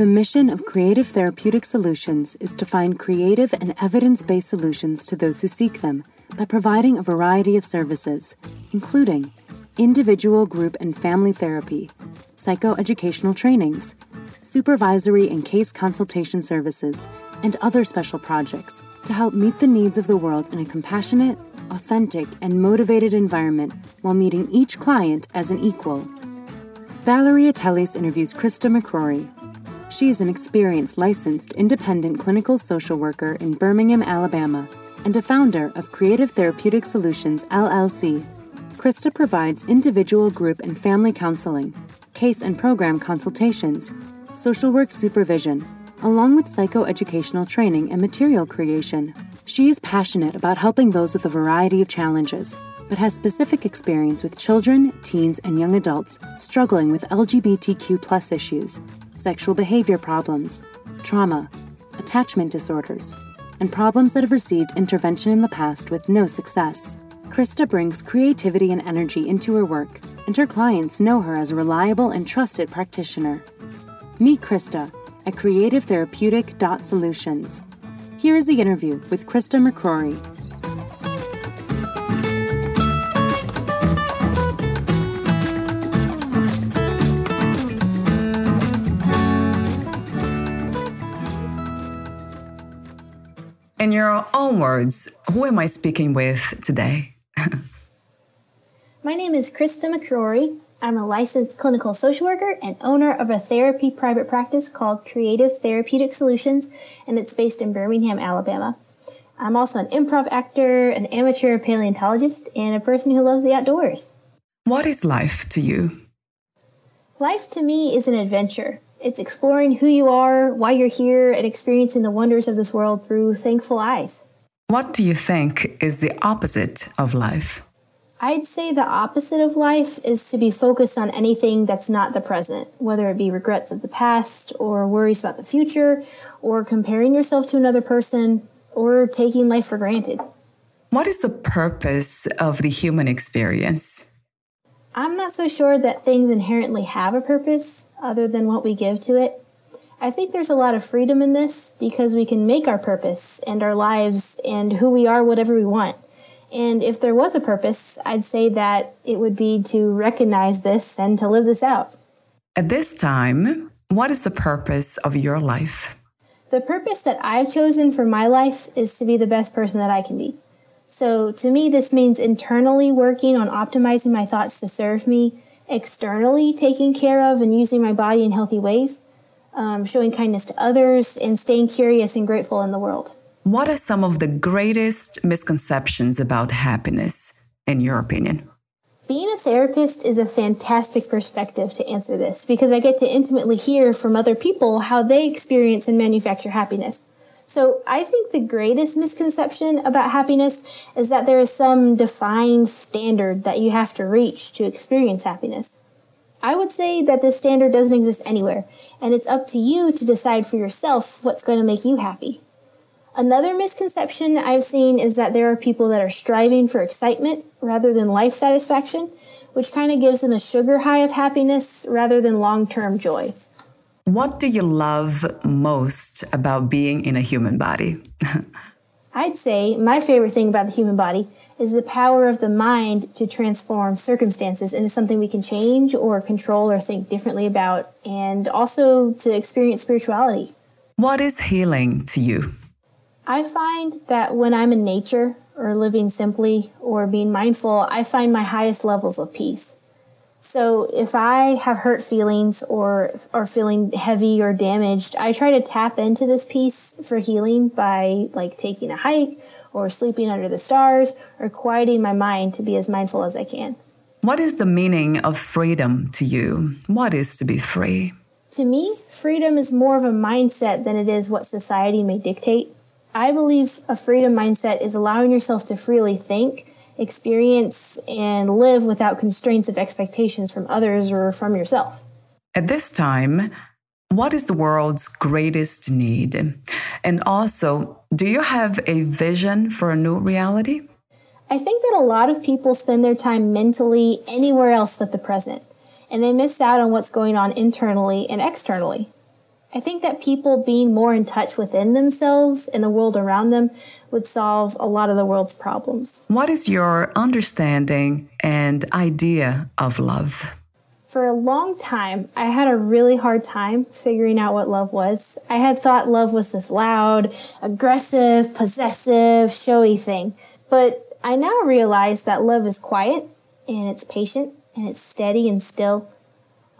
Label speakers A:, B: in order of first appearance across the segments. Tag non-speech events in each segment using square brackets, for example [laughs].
A: The mission of Creative Therapeutic Solutions is to find creative and evidence based solutions to those who seek them by providing a variety of services, including individual, group, and family therapy, psychoeducational trainings, supervisory and case consultation services, and other special projects to help meet the needs of the world in a compassionate, authentic, and motivated environment while meeting each client as an equal. Valeria Teles interviews Christa McCrorie, she is an experienced licensed independent clinical social worker in Birmingham, Alabama, and a founder of Creative Therapeutic Solutions, LLC. Christa provides individual, group, and family counseling, case and program consultations, social work supervision, along with psychoeducational training and material creation. She is passionate about helping those with a variety of challenges, but has specific experience with children, teens, and young adults struggling with LGBTQ issues sexual behavior problems, trauma, attachment disorders, and problems that have received intervention in the past with no success. Christa brings creativity and energy into her work, and her clients know her as a reliable and trusted practitioner. Meet Christa at creativetherapeutic.solutions. Here is the interview with Christa McCrorie.
B: In your own words, who am I speaking with today? [laughs]
C: My name is Christa McCrorie. I'm a licensed clinical social worker and owner of a therapy private practice called Creative Therapeutic Solutions, and it's based in Birmingham, Alabama. I'm also an improv actor, an amateur paleontologist, and a person who loves the outdoors.
B: What is life to you?
C: Life to me is an adventure. It's exploring who you are, why you're here, and experiencing the wonders of this world through thankful eyes.
B: What do you think is the opposite of life?
C: I'd say the opposite of life is to be focused on anything that's not the present, whether it be regrets of the past, or worries about the future, or comparing yourself to another person, or taking life for granted.
B: What is the purpose of the human experience?
C: I'm not so sure that things inherently have a purpose other than what we give to it. I think there's a lot of freedom in this because we can make our purpose and our lives and who we are whatever we want. And if there was a purpose, I'd say that it would be to recognize this and to live this out.
B: At this time, what is the purpose of your life?
C: The purpose that I've chosen for my life is to be the best person that I can be. So to me, this means internally working on optimizing my thoughts to serve me externally taking care of and using my body in healthy ways, um, showing kindness to others, and staying curious and grateful in the world.
B: What are some of the greatest misconceptions about happiness, in your opinion?
C: Being a therapist is a fantastic perspective to answer this because I get to intimately hear from other people how they experience and manufacture happiness. So I think the greatest misconception about happiness is that there is some defined standard that you have to reach to experience happiness. I would say that this standard doesn't exist anywhere, and it's up to you to decide for yourself what's going to make you happy. Another misconception I've seen is that there are people that are striving for excitement rather than life satisfaction, which kind of gives them a sugar high of happiness rather than long term joy.
B: What do you love most about being in a human body? [laughs]
C: I'd say my favorite thing about the human body is the power of the mind to transform circumstances into something we can change or control or think differently about, and also to experience spirituality.
B: What is healing to you?
C: I find that when I'm in nature or living simply or being mindful, I find my highest levels of peace. So if I have hurt feelings or are feeling heavy or damaged, I try to tap into this piece for healing by like taking a hike or sleeping under the stars or quieting my mind to be as mindful as I can.
B: What is the meaning of freedom to you? What is to be free?
C: To me, freedom is more of a mindset than it is what society may dictate. I believe a freedom mindset is allowing yourself to freely think experience and live without constraints of expectations from others or from yourself.
B: At this time, what is the world's greatest need? And also, do you have a vision for a new reality?
C: I think that a lot of people spend their time mentally anywhere else but the present, and they miss out on what's going on internally and externally. I think that people being more in touch within themselves and the world around them would solve a lot of the world's problems.
B: What is your understanding and idea of love?
C: For a long time, I had a really hard time figuring out what love was. I had thought love was this loud, aggressive, possessive, showy thing. But I now realize that love is quiet and it's patient and it's steady and still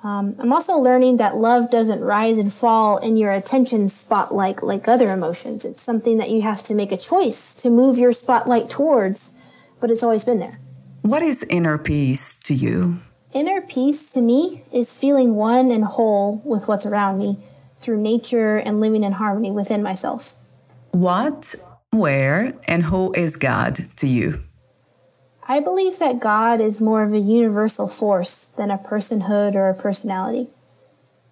C: um, I'm also learning that love doesn't rise and fall in your attention spotlight like other emotions. It's something that you have to make a choice to move your spotlight towards, but it's always been there.
B: What is inner peace to you?
C: Inner peace to me is feeling one and whole with what's around me through nature and living in harmony within myself.
B: What, where, and who is God to you?
C: I believe that God is more of a universal force than a personhood or a personality.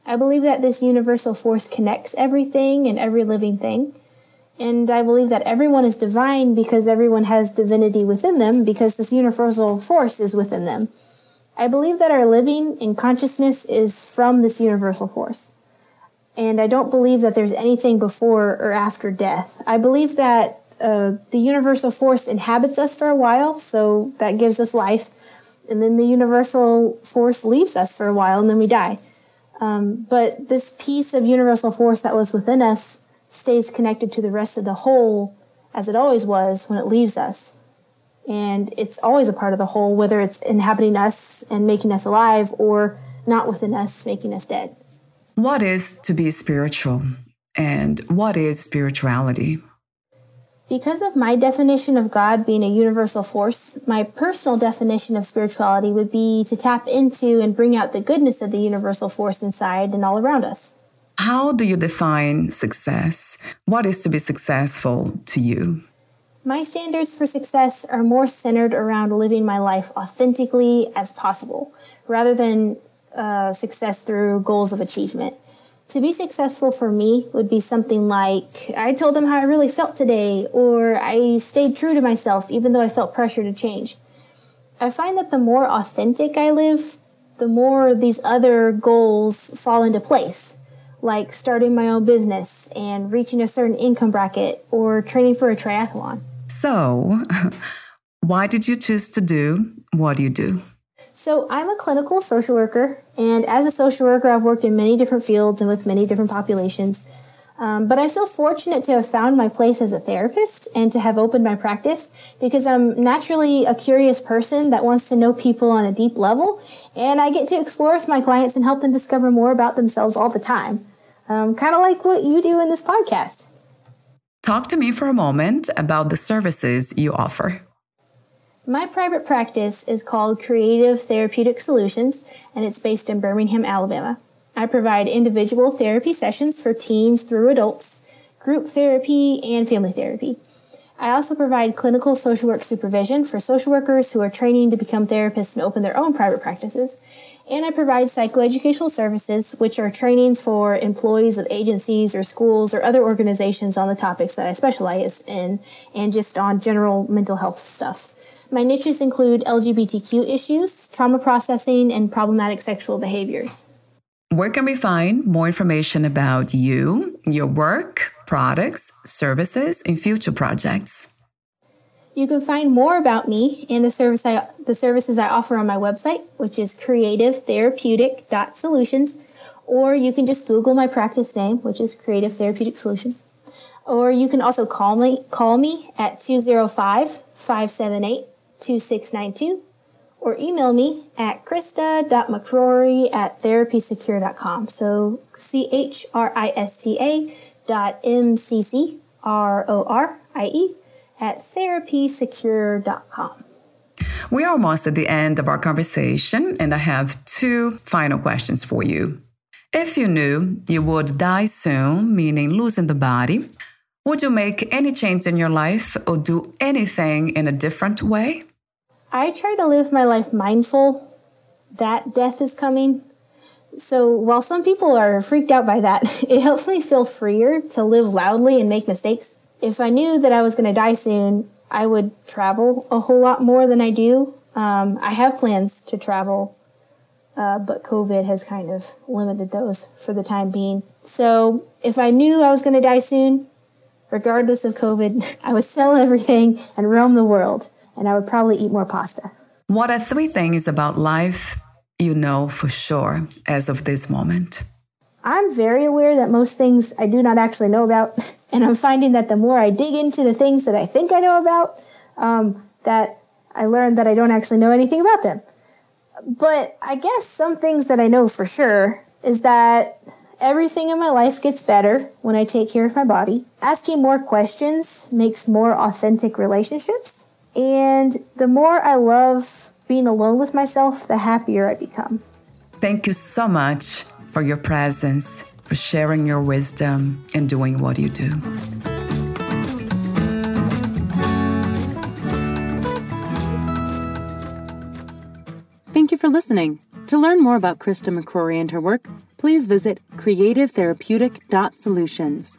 C: I believe that this universal force connects everything and every living thing. And I believe that everyone is divine because everyone has divinity within them because this universal force is within them. I believe that our living and consciousness is from this universal force. And I don't believe that there's anything before or after death. I believe that uh, the universal force inhabits us for a while, so that gives us life. And then the universal force leaves us for a while, and then we die. Um, but this piece of universal force that was within us stays connected to the rest of the whole as it always was when it leaves us. And it's always a part of the whole, whether it's inhabiting us and making us alive or not within us, making us dead.
B: What is to be spiritual? And what is spirituality?
C: Because of my definition of God being a universal force, my personal definition of spirituality would be to tap into and bring out the goodness of the universal force inside and all around us.
B: How do you define success? What is to be successful to you?
C: My standards for success are more centered around living my life authentically as possible, rather than uh, success through goals of achievement to be successful for me would be something like I told them how I really felt today, or I stayed true to myself even though I felt pressure to change. I find that the more authentic I live, the more these other goals fall into place, like starting my own business and reaching a certain income bracket or training for a triathlon.
B: So, [laughs] why did you choose to do what you do?
C: So, I'm a clinical social worker, and as a social worker, I've worked in many different fields and with many different populations. Um, but I feel fortunate to have found my place as a therapist and to have opened my practice because I'm naturally a curious person that wants to know people on a deep level, and I get to explore with my clients and help them discover more about themselves all the time. Um, kind of like what you do in this podcast.
B: Talk to me for a moment about the services you offer.
C: My private practice is called Creative Therapeutic Solutions, and it's based in Birmingham, Alabama. I provide individual therapy sessions for teens through adults, group therapy, and family therapy. I also provide clinical social work supervision for social workers who are training to become therapists and open their own private practices. And I provide psychoeducational services, which are trainings for employees of agencies or schools or other organizations on the topics that I specialize in and just on general mental health stuff. My niches include LGBTQ issues, trauma processing, and problematic sexual behaviors.
B: Where can we find more information about you, your work, products, services, and future projects?
C: You can find more about me and the service I, the services I offer on my website, which is creativetherapeutic.solutions, or you can just Google my practice name, which is Creative Therapeutic Solutions. Or you can also call me call me at 205-578-2692 or email me at christa.mccrorie at therapysecure.com. So C H R I S T A dot M C C R O R I E at therapysecure.com.
B: We are almost at the end of our conversation, and I have two final questions for you. If you knew you would die soon, meaning losing the body, would you make any change in your life or do anything in a different way?
C: I try to live my life mindful that death is coming. So while some people are freaked out by that, [laughs] it helps me feel freer to live loudly and make mistakes if I knew that I was going to die soon, I would travel a whole lot more than I do. Um, I have plans to travel, uh, but COVID has kind of limited those for the time being. So if I knew I was going to die soon, regardless of COVID, [laughs] I would sell everything and roam the world, and I would probably eat more pasta.
B: What are three things about life you know for sure as of this moment?
C: I'm very aware that most things I do not actually know about. [laughs] And I'm finding that the more I dig into the things that I think I know about, um, that I learn that I don't actually know anything about them. But I guess some things that I know for sure is that everything in my life gets better when I take care of my body. Asking more questions makes more authentic relationships. And the more I love being alone with myself, the happier I become.
B: Thank you so much for your presence for sharing your wisdom and doing what you do.
A: Thank you for listening. To learn more about Christa McCrorie and her work, please visit creativetherapeutic.solutions.